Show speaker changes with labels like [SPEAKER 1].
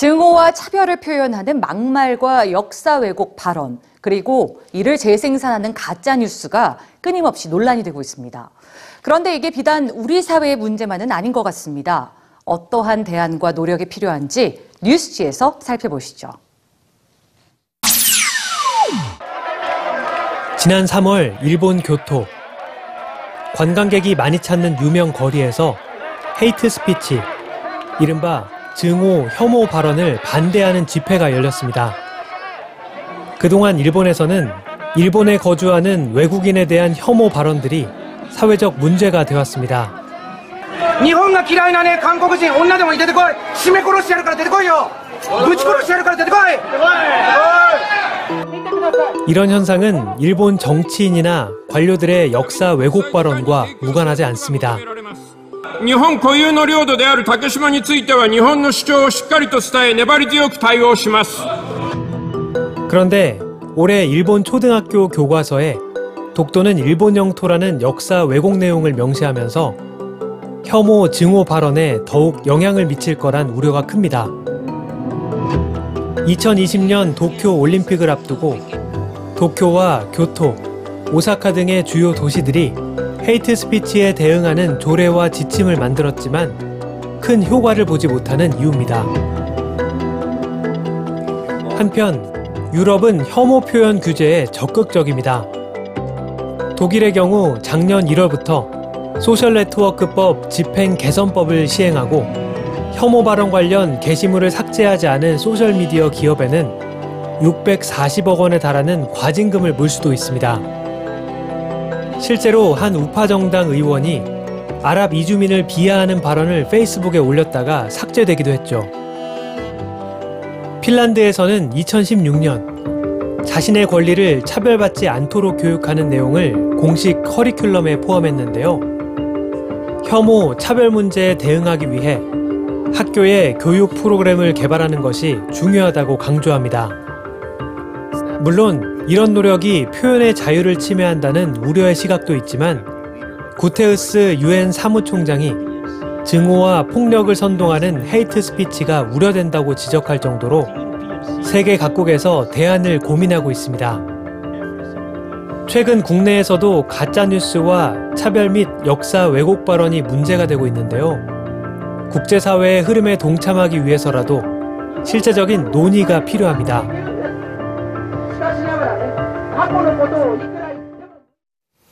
[SPEAKER 1] 증오와 차별을 표현하는 막말과 역사 왜곡 발언, 그리고 이를 재생산하는 가짜 뉴스가 끊임없이 논란이 되고 있습니다. 그런데 이게 비단 우리 사회의 문제만은 아닌 것 같습니다. 어떠한 대안과 노력이 필요한지 뉴스지에서 살펴보시죠.
[SPEAKER 2] 지난 3월 일본 교토 관광객이 많이 찾는 유명 거리에서 헤이트 스피치, 이른바 증오, 혐오 발언을 반대하는 집회가 열렸습니다. 그동안 일본에서는 일본에 거주하는 외국인에 대한 혐오 발언들이 사회적 문제가 되었습니다.
[SPEAKER 3] 일본이 싫어하는 한국인, 온나도 데고 시메코로시아를 데고요. 무치코로시아를 데고.
[SPEAKER 2] 이런 현상은 일본 정치인이나 관료들의 역사 왜곡 발언과 무관하지 않습니다.
[SPEAKER 4] 日本固有の領土である竹島については日本の主張をしっかりと伝え粘り強く対応します
[SPEAKER 2] 그런데 올해 일본 초등학교 교과서에 독도는 일본 영토라는 역사 왜곡 내용을 명시하면서 혐오, 증오 발언에 더욱 영향을 미칠 거란 우려가 큽니다. 2020년 도쿄 올림픽을 앞두고 도쿄와 교토, 오사카 등의 주요 도시들이 헤이트 스피치에 대응하는 조례와 지침을 만들었지만 큰 효과를 보지 못하는 이유입니다. 한편 유럽은 혐오 표현 규제에 적극적입니다. 독일의 경우 작년 1월부터 소셜 네트워크법 집행 개선법을 시행하고 혐오 발언 관련 게시물을 삭제하지 않은 소셜 미디어 기업에는 640억 원에 달하는 과징금을 물 수도 있습니다. 실제로 한 우파 정당 의원이 아랍 이주민을 비하하는 발언을 페이스북에 올렸다가 삭제되기도 했죠. 핀란드에서는 2016년 자신의 권리를 차별받지 않도록 교육하는 내용을 공식 커리큘럼에 포함했는데요. 혐오, 차별 문제에 대응하기 위해 학교에 교육 프로그램을 개발하는 것이 중요하다고 강조합니다. 물론 이런 노력이 표현의 자유를 침해한다는 우려의 시각도 있지만 구테우스 유엔 사무총장이 증오와 폭력을 선동하는 헤이트 스피치가 우려된다고 지적할 정도로 세계 각국에서 대안을 고민하고 있습니다. 최근 국내에서도 가짜뉴스와 차별 및 역사 왜곡 발언이 문제가 되고 있는데요. 국제사회의 흐름에 동참하기 위해서라도 실제적인 논의가 필요합니다.
[SPEAKER 3] しか